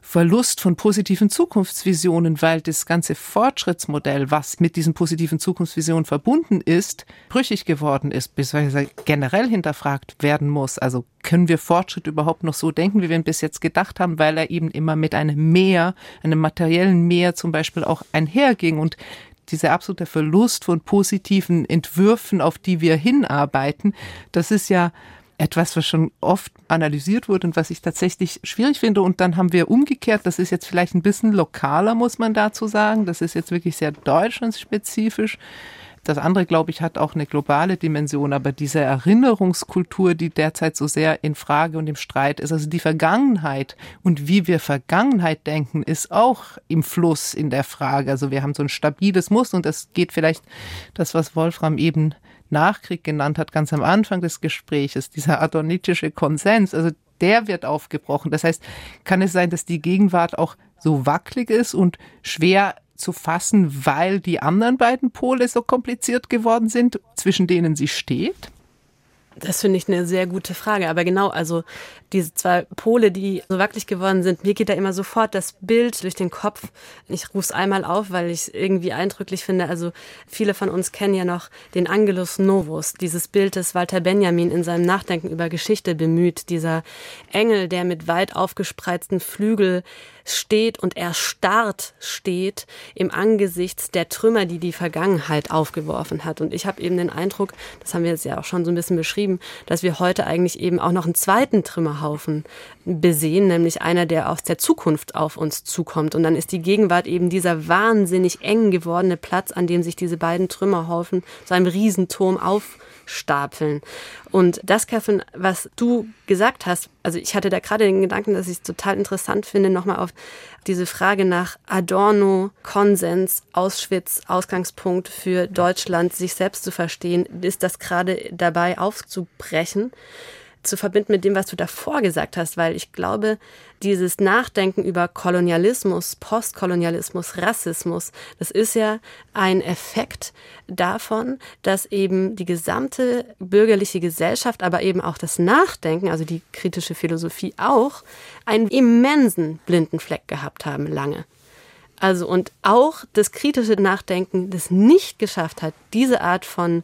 Verlust von positiven Zukunftsvisionen, weil das ganze Fortschrittsmodell, was mit diesen positiven Zukunftsvisionen verbunden ist, brüchig geworden ist, beziehungsweise generell hinterfragt werden muss. Also können wir Fortschritt überhaupt noch so denken, wie wir ihn bis jetzt gedacht haben, weil er eben immer mit einem Mehr, einem materiellen Mehr zum Beispiel auch einherging und dieser absolute Verlust von positiven Entwürfen, auf die wir hinarbeiten, das ist ja etwas, was schon oft analysiert wurde und was ich tatsächlich schwierig finde. Und dann haben wir umgekehrt, das ist jetzt vielleicht ein bisschen lokaler, muss man dazu sagen. Das ist jetzt wirklich sehr deutschlandspezifisch. Das andere, glaube ich, hat auch eine globale Dimension, aber diese Erinnerungskultur, die derzeit so sehr in Frage und im Streit ist, also die Vergangenheit und wie wir Vergangenheit denken, ist auch im Fluss in der Frage. Also wir haben so ein stabiles Muster und das geht vielleicht das, was Wolfram eben Nachkrieg genannt hat, ganz am Anfang des Gespräches, dieser adornitische Konsens, also der wird aufgebrochen. Das heißt, kann es sein, dass die Gegenwart auch so wackelig ist und schwer zu fassen, weil die anderen beiden Pole so kompliziert geworden sind, zwischen denen sie steht? Das finde ich eine sehr gute Frage. Aber genau, also diese zwei Pole, die so wackelig geworden sind, mir geht da immer sofort das Bild durch den Kopf. Ich rufe es einmal auf, weil ich es irgendwie eindrücklich finde. Also viele von uns kennen ja noch den Angelus Novus, dieses Bild, das Walter Benjamin in seinem Nachdenken über Geschichte bemüht. Dieser Engel, der mit weit aufgespreizten Flügel steht und erstarrt steht im Angesicht der Trümmer, die die Vergangenheit aufgeworfen hat. Und ich habe eben den Eindruck, das haben wir jetzt ja auch schon so ein bisschen beschrieben, dass wir heute eigentlich eben auch noch einen zweiten Trümmerhaufen besehen, nämlich einer, der aus der Zukunft auf uns zukommt. Und dann ist die Gegenwart eben dieser wahnsinnig eng gewordene Platz, an dem sich diese beiden Trümmerhaufen zu einem Riesenturm auf stapeln. Und das, Catherine, was du gesagt hast, also ich hatte da gerade den Gedanken, dass ich es total interessant finde, nochmal auf diese Frage nach Adorno, Konsens, Auschwitz, Ausgangspunkt für Deutschland, sich selbst zu verstehen, ist das gerade dabei aufzubrechen zu verbinden mit dem, was du davor gesagt hast, weil ich glaube, dieses Nachdenken über Kolonialismus, Postkolonialismus, Rassismus, das ist ja ein Effekt davon, dass eben die gesamte bürgerliche Gesellschaft, aber eben auch das Nachdenken, also die kritische Philosophie auch, einen immensen blinden Fleck gehabt haben lange. Also und auch das kritische Nachdenken das nicht geschafft hat, diese Art von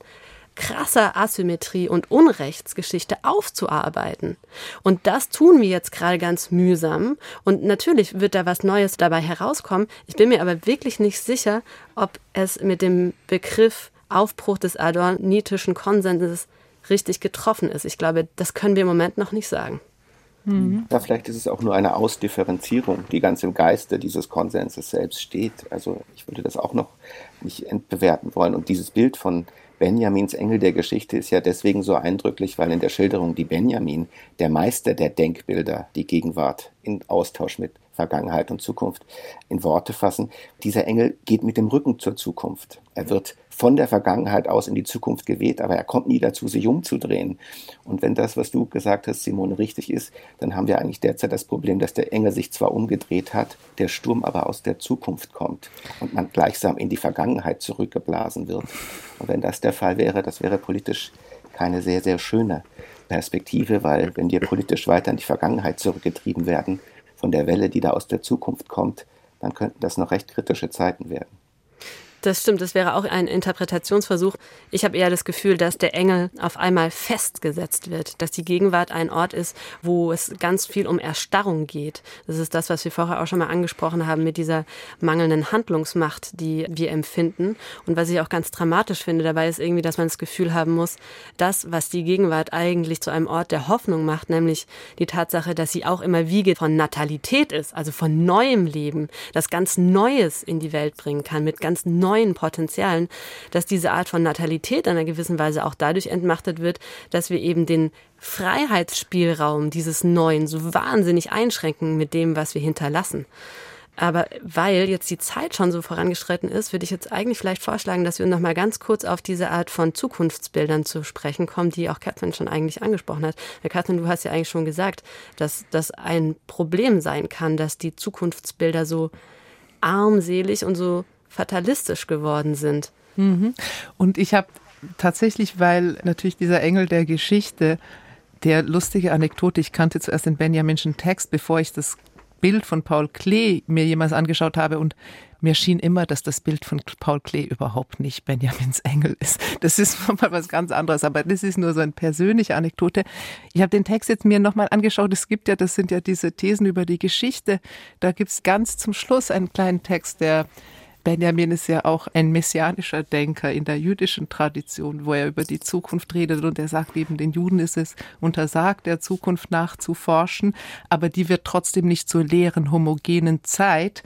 krasser Asymmetrie und Unrechtsgeschichte aufzuarbeiten. Und das tun wir jetzt gerade ganz mühsam. Und natürlich wird da was Neues dabei herauskommen. Ich bin mir aber wirklich nicht sicher, ob es mit dem Begriff Aufbruch des adornitischen Konsenses richtig getroffen ist. Ich glaube, das können wir im Moment noch nicht sagen. Mhm. Ja, vielleicht ist es auch nur eine Ausdifferenzierung, die ganz im Geiste dieses Konsenses selbst steht. Also ich würde das auch noch nicht entbewerten wollen. Und dieses Bild von Benjamins Engel der Geschichte ist ja deswegen so eindrücklich, weil in der Schilderung die Benjamin, der Meister der Denkbilder, die Gegenwart in Austausch mit Vergangenheit und Zukunft in Worte fassen. Dieser Engel geht mit dem Rücken zur Zukunft. Er wird von der Vergangenheit aus in die Zukunft geweht, aber er kommt nie dazu, sich umzudrehen. Und wenn das, was du gesagt hast, Simone, richtig ist, dann haben wir eigentlich derzeit das Problem, dass der Engel sich zwar umgedreht hat, der Sturm aber aus der Zukunft kommt und man gleichsam in die Vergangenheit zurückgeblasen wird. Und wenn das der Fall wäre, das wäre politisch keine sehr, sehr schöne Perspektive, weil wenn wir politisch weiter in die Vergangenheit zurückgetrieben werden, von der Welle, die da aus der Zukunft kommt, dann könnten das noch recht kritische Zeiten werden. Das stimmt, das wäre auch ein Interpretationsversuch. Ich habe eher das Gefühl, dass der Engel auf einmal festgesetzt wird, dass die Gegenwart ein Ort ist, wo es ganz viel um Erstarrung geht. Das ist das, was wir vorher auch schon mal angesprochen haben mit dieser mangelnden Handlungsmacht, die wir empfinden. Und was ich auch ganz dramatisch finde dabei ist irgendwie, dass man das Gefühl haben muss, das, was die Gegenwart eigentlich zu einem Ort der Hoffnung macht, nämlich die Tatsache, dass sie auch immer Wiege von Natalität ist, also von neuem Leben, das ganz Neues in die Welt bringen kann, mit ganz neuen neuen Potenzialen, dass diese Art von Natalität in einer gewissen Weise auch dadurch entmachtet wird, dass wir eben den Freiheitsspielraum dieses Neuen so wahnsinnig einschränken mit dem, was wir hinterlassen. Aber weil jetzt die Zeit schon so vorangeschritten ist, würde ich jetzt eigentlich vielleicht vorschlagen, dass wir noch mal ganz kurz auf diese Art von Zukunftsbildern zu sprechen kommen, die auch Catherine schon eigentlich angesprochen hat. Herr Catherine, du hast ja eigentlich schon gesagt, dass das ein Problem sein kann, dass die Zukunftsbilder so armselig und so fatalistisch geworden sind. Mhm. Und ich habe tatsächlich, weil natürlich dieser Engel der Geschichte, der lustige Anekdote, ich kannte zuerst den Benjaminschen Text, bevor ich das Bild von Paul Klee mir jemals angeschaut habe und mir schien immer, dass das Bild von Paul Klee überhaupt nicht Benjamins Engel ist. Das ist mal was ganz anderes, aber das ist nur so eine persönliche Anekdote. Ich habe den Text jetzt mir nochmal angeschaut. Es gibt ja, das sind ja diese Thesen über die Geschichte. Da gibt es ganz zum Schluss einen kleinen Text, der Benjamin ist ja auch ein messianischer Denker in der jüdischen Tradition, wo er über die Zukunft redet und er sagt eben, den Juden ist es untersagt, der Zukunft nachzuforschen, aber die wird trotzdem nicht zur leeren, homogenen Zeit,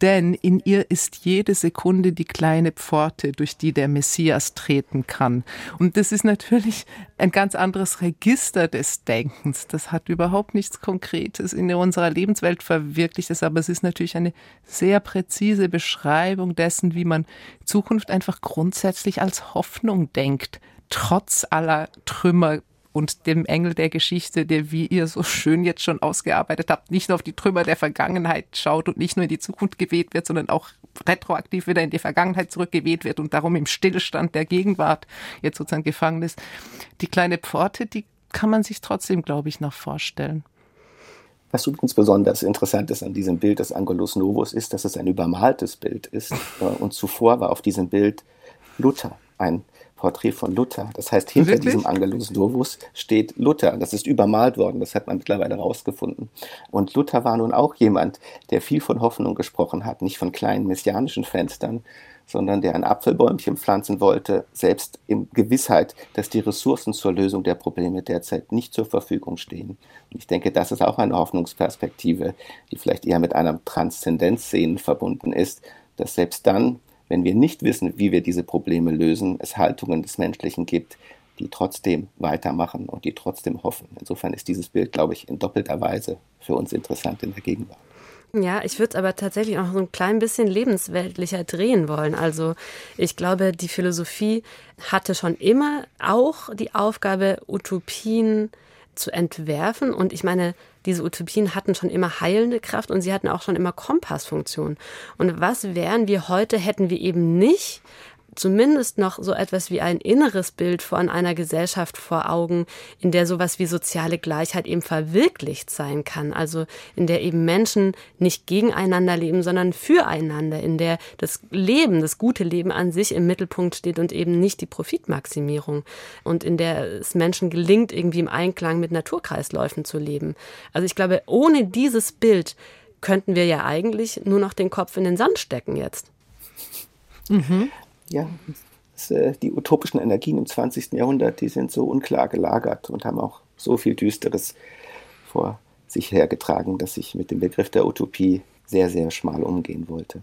denn in ihr ist jede Sekunde die kleine Pforte, durch die der Messias treten kann. Und das ist natürlich ein ganz anderes Register des Denkens. Das hat überhaupt nichts Konkretes in unserer Lebenswelt verwirklicht, aber es ist natürlich eine sehr präzise Beschreibung dessen, wie man Zukunft einfach grundsätzlich als Hoffnung denkt, trotz aller Trümmer und dem Engel der Geschichte, der, wie ihr so schön jetzt schon ausgearbeitet habt, nicht nur auf die Trümmer der Vergangenheit schaut und nicht nur in die Zukunft geweht wird, sondern auch retroaktiv wieder in die Vergangenheit zurückgeweht wird und darum im Stillstand der Gegenwart jetzt sozusagen gefangen ist. Die kleine Pforte, die kann man sich trotzdem, glaube ich, noch vorstellen. Was übrigens besonders interessant ist an diesem Bild des Angelus Novus, ist, dass es ein übermaltes Bild ist. Und zuvor war auf diesem Bild Luther, ein Porträt von Luther. Das heißt, hinter Wirklich? diesem Angelus Novus steht Luther. Das ist übermalt worden, das hat man mittlerweile herausgefunden. Und Luther war nun auch jemand, der viel von Hoffnung gesprochen hat, nicht von kleinen messianischen Fenstern, sondern der ein Apfelbäumchen pflanzen wollte, selbst in Gewissheit, dass die Ressourcen zur Lösung der Probleme derzeit nicht zur Verfügung stehen. Und ich denke, das ist auch eine Hoffnungsperspektive, die vielleicht eher mit einem Transzendenzsehen verbunden ist, dass selbst dann, wenn wir nicht wissen, wie wir diese Probleme lösen, es Haltungen des Menschlichen gibt, die trotzdem weitermachen und die trotzdem hoffen. Insofern ist dieses Bild, glaube ich, in doppelter Weise für uns interessant in der Gegenwart. Ja, ich würde es aber tatsächlich auch so ein klein bisschen lebensweltlicher drehen wollen. Also ich glaube, die Philosophie hatte schon immer auch die Aufgabe, Utopien zu entwerfen. Und ich meine, diese Utopien hatten schon immer heilende Kraft und sie hatten auch schon immer Kompassfunktion. Und was wären wir heute, hätten wir eben nicht zumindest noch so etwas wie ein inneres Bild von einer Gesellschaft vor Augen, in der sowas wie soziale Gleichheit eben verwirklicht sein kann. Also in der eben Menschen nicht gegeneinander leben, sondern füreinander, in der das Leben, das gute Leben an sich im Mittelpunkt steht und eben nicht die Profitmaximierung und in der es Menschen gelingt, irgendwie im Einklang mit Naturkreisläufen zu leben. Also ich glaube, ohne dieses Bild könnten wir ja eigentlich nur noch den Kopf in den Sand stecken jetzt. Mhm ja, das, äh, die utopischen Energien im 20. Jahrhundert, die sind so unklar gelagert und haben auch so viel Düsteres vor sich hergetragen, dass ich mit dem Begriff der Utopie sehr, sehr schmal umgehen wollte.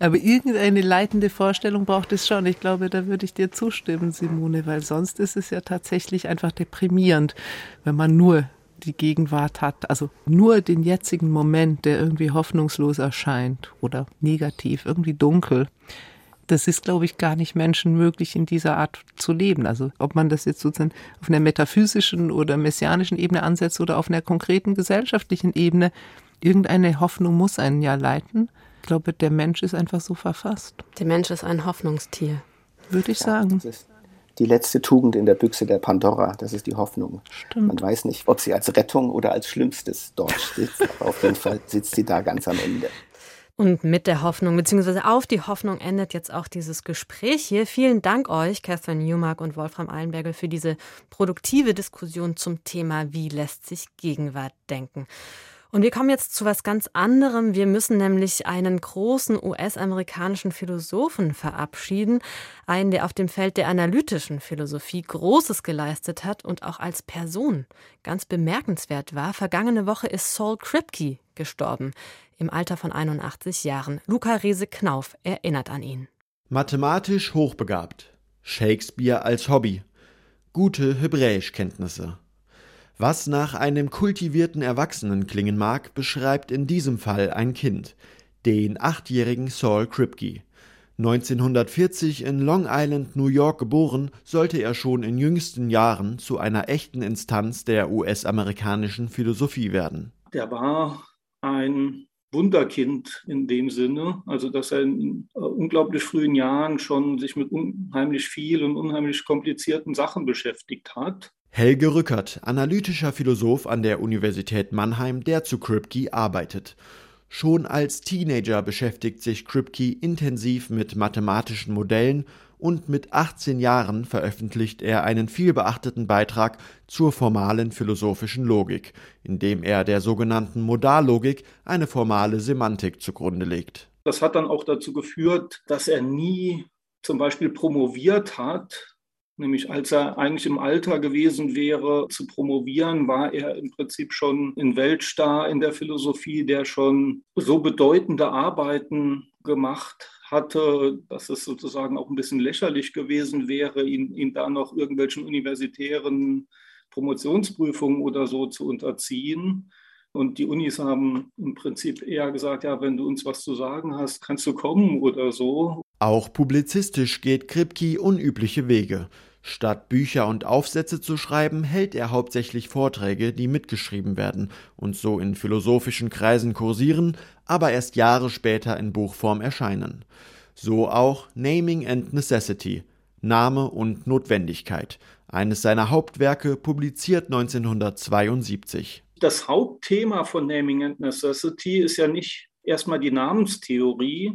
Aber irgendeine leitende Vorstellung braucht es schon. Ich glaube, da würde ich dir zustimmen, Simone, weil sonst ist es ja tatsächlich einfach deprimierend, wenn man nur die Gegenwart hat, also nur den jetzigen Moment, der irgendwie hoffnungslos erscheint oder negativ, irgendwie dunkel das ist, glaube ich, gar nicht menschenmöglich, in dieser Art zu leben. Also ob man das jetzt sozusagen auf einer metaphysischen oder messianischen Ebene ansetzt oder auf einer konkreten gesellschaftlichen Ebene, irgendeine Hoffnung muss einen ja leiten. Ich glaube, der Mensch ist einfach so verfasst. Der Mensch ist ein Hoffnungstier. Würde ich ja, sagen. Das ist die letzte Tugend in der Büchse der Pandora, das ist die Hoffnung. Stimmt. Man weiß nicht, ob sie als Rettung oder als Schlimmstes dort sitzt, aber auf jeden Fall sitzt sie da ganz am Ende. Und mit der Hoffnung, beziehungsweise auf die Hoffnung endet jetzt auch dieses Gespräch hier. Vielen Dank euch, Catherine Newmark und Wolfram Eilenberger, für diese produktive Diskussion zum Thema, wie lässt sich Gegenwart denken. Und wir kommen jetzt zu was ganz anderem. Wir müssen nämlich einen großen US-amerikanischen Philosophen verabschieden. Einen, der auf dem Feld der analytischen Philosophie Großes geleistet hat und auch als Person ganz bemerkenswert war. Vergangene Woche ist Saul Kripke gestorben im Alter von 81 Jahren. Luca Rese-Knauf erinnert an ihn. Mathematisch hochbegabt. Shakespeare als Hobby. Gute Hebräischkenntnisse. Was nach einem kultivierten Erwachsenen klingen mag, beschreibt in diesem Fall ein Kind, den achtjährigen Saul Kripke. 1940 in Long Island, New York geboren, sollte er schon in jüngsten Jahren zu einer echten Instanz der US-amerikanischen Philosophie werden. Der war ein Wunderkind in dem Sinne, also dass er in äh, unglaublich frühen Jahren schon sich mit unheimlich viel und unheimlich komplizierten Sachen beschäftigt hat. Helge Rückert, analytischer Philosoph an der Universität Mannheim, der zu Kripke arbeitet. Schon als Teenager beschäftigt sich Kripke intensiv mit mathematischen Modellen und mit 18 Jahren veröffentlicht er einen vielbeachteten Beitrag zur formalen philosophischen Logik, in dem er der sogenannten Modallogik eine formale Semantik zugrunde legt. Das hat dann auch dazu geführt, dass er nie zum Beispiel promoviert hat, Nämlich als er eigentlich im Alter gewesen wäre zu promovieren, war er im Prinzip schon ein Weltstar in der Philosophie, der schon so bedeutende Arbeiten gemacht hatte, dass es sozusagen auch ein bisschen lächerlich gewesen wäre, ihn, ihn da noch irgendwelchen universitären Promotionsprüfungen oder so zu unterziehen. Und die Unis haben im Prinzip eher gesagt, ja, wenn du uns was zu sagen hast, kannst du kommen oder so. Auch publizistisch geht Kripke unübliche Wege. Statt Bücher und Aufsätze zu schreiben, hält er hauptsächlich Vorträge, die mitgeschrieben werden und so in philosophischen Kreisen kursieren, aber erst Jahre später in Buchform erscheinen. So auch Naming and Necessity, Name und Notwendigkeit, eines seiner Hauptwerke, publiziert 1972. Das Hauptthema von Naming and Necessity ist ja nicht erstmal die Namenstheorie,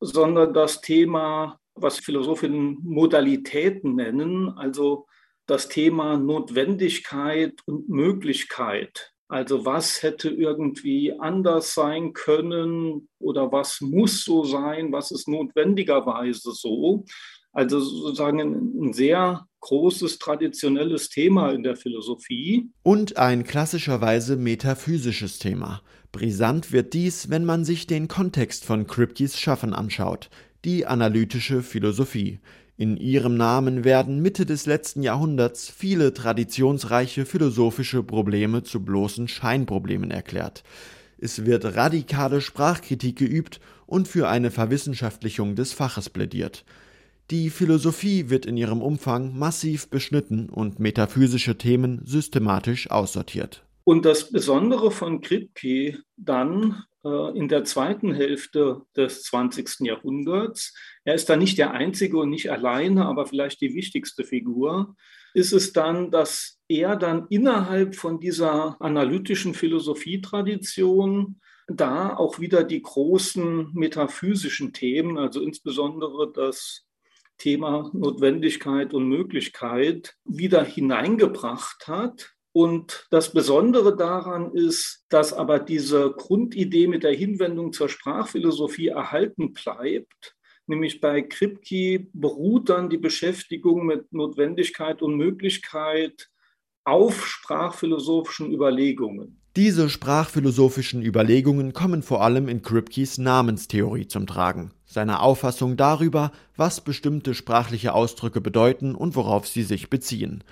sondern das Thema was Philosophinnen Modalitäten nennen, also das Thema Notwendigkeit und Möglichkeit. Also was hätte irgendwie anders sein können oder was muss so sein, was ist notwendigerweise so. Also sozusagen ein sehr großes traditionelles Thema in der Philosophie. Und ein klassischerweise metaphysisches Thema. Brisant wird dies, wenn man sich den Kontext von Kripkes Schaffen anschaut die analytische Philosophie. In ihrem Namen werden Mitte des letzten Jahrhunderts viele traditionsreiche philosophische Probleme zu bloßen Scheinproblemen erklärt. Es wird radikale Sprachkritik geübt und für eine Verwissenschaftlichung des Faches plädiert. Die Philosophie wird in ihrem Umfang massiv beschnitten und metaphysische Themen systematisch aussortiert. Und das Besondere von Kripke dann in der zweiten Hälfte des 20. Jahrhunderts, er ist da nicht der Einzige und nicht alleine, aber vielleicht die wichtigste Figur, ist es dann, dass er dann innerhalb von dieser analytischen Philosophietradition da auch wieder die großen metaphysischen Themen, also insbesondere das Thema Notwendigkeit und Möglichkeit, wieder hineingebracht hat und das Besondere daran ist, dass aber diese Grundidee mit der Hinwendung zur Sprachphilosophie erhalten bleibt. Nämlich bei Kripke beruht dann die Beschäftigung mit Notwendigkeit und Möglichkeit auf sprachphilosophischen Überlegungen. Diese sprachphilosophischen Überlegungen kommen vor allem in Kripkes Namenstheorie zum Tragen, seiner Auffassung darüber, was bestimmte sprachliche Ausdrücke bedeuten und worauf sie sich beziehen.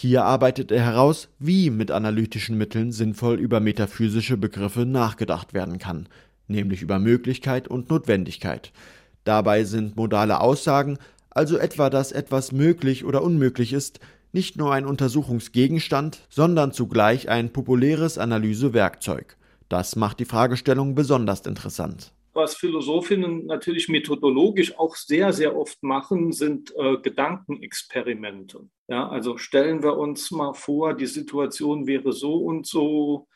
Hier arbeitet er heraus, wie mit analytischen Mitteln sinnvoll über metaphysische Begriffe nachgedacht werden kann, nämlich über Möglichkeit und Notwendigkeit. Dabei sind modale Aussagen, also etwa, dass etwas möglich oder unmöglich ist, nicht nur ein Untersuchungsgegenstand, sondern zugleich ein populäres Analysewerkzeug. Das macht die Fragestellung besonders interessant was Philosophinnen natürlich methodologisch auch sehr, sehr oft machen, sind äh, Gedankenexperimente. Ja, also stellen wir uns mal vor, die Situation wäre so und so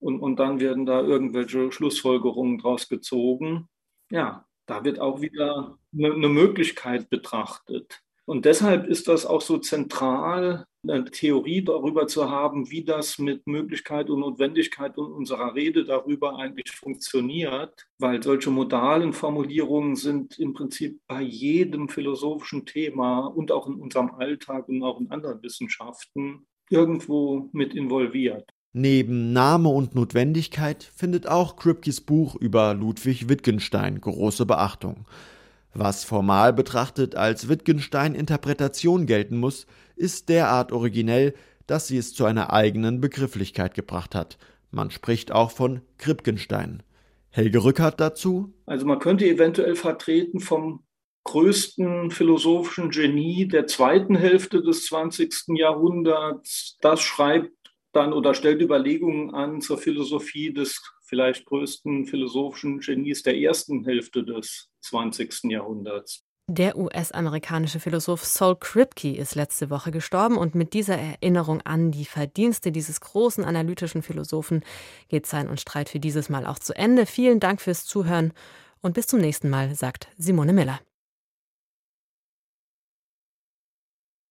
und, und dann werden da irgendwelche Schlussfolgerungen draus gezogen. Ja, da wird auch wieder eine, eine Möglichkeit betrachtet. Und deshalb ist das auch so zentral, eine Theorie darüber zu haben, wie das mit Möglichkeit und Notwendigkeit unserer Rede darüber eigentlich funktioniert, weil solche modalen Formulierungen sind im Prinzip bei jedem philosophischen Thema und auch in unserem Alltag und auch in anderen Wissenschaften irgendwo mit involviert. Neben Name und Notwendigkeit findet auch Kripkes Buch über Ludwig Wittgenstein große Beachtung. Was formal betrachtet als Wittgenstein-Interpretation gelten muss, ist derart originell, dass sie es zu einer eigenen Begrifflichkeit gebracht hat. Man spricht auch von Kripkenstein. Helge Rückert dazu? Also man könnte eventuell vertreten vom größten philosophischen Genie der zweiten Hälfte des 20. Jahrhunderts. Das schreibt dann oder stellt Überlegungen an zur Philosophie des vielleicht größten philosophischen Genies der ersten Hälfte des 20. Jahrhunderts. Der US-amerikanische Philosoph Saul Kripke ist letzte Woche gestorben und mit dieser Erinnerung an die Verdienste dieses großen analytischen Philosophen geht Sein und Streit für dieses Mal auch zu Ende. Vielen Dank fürs Zuhören und bis zum nächsten Mal, sagt Simone Miller.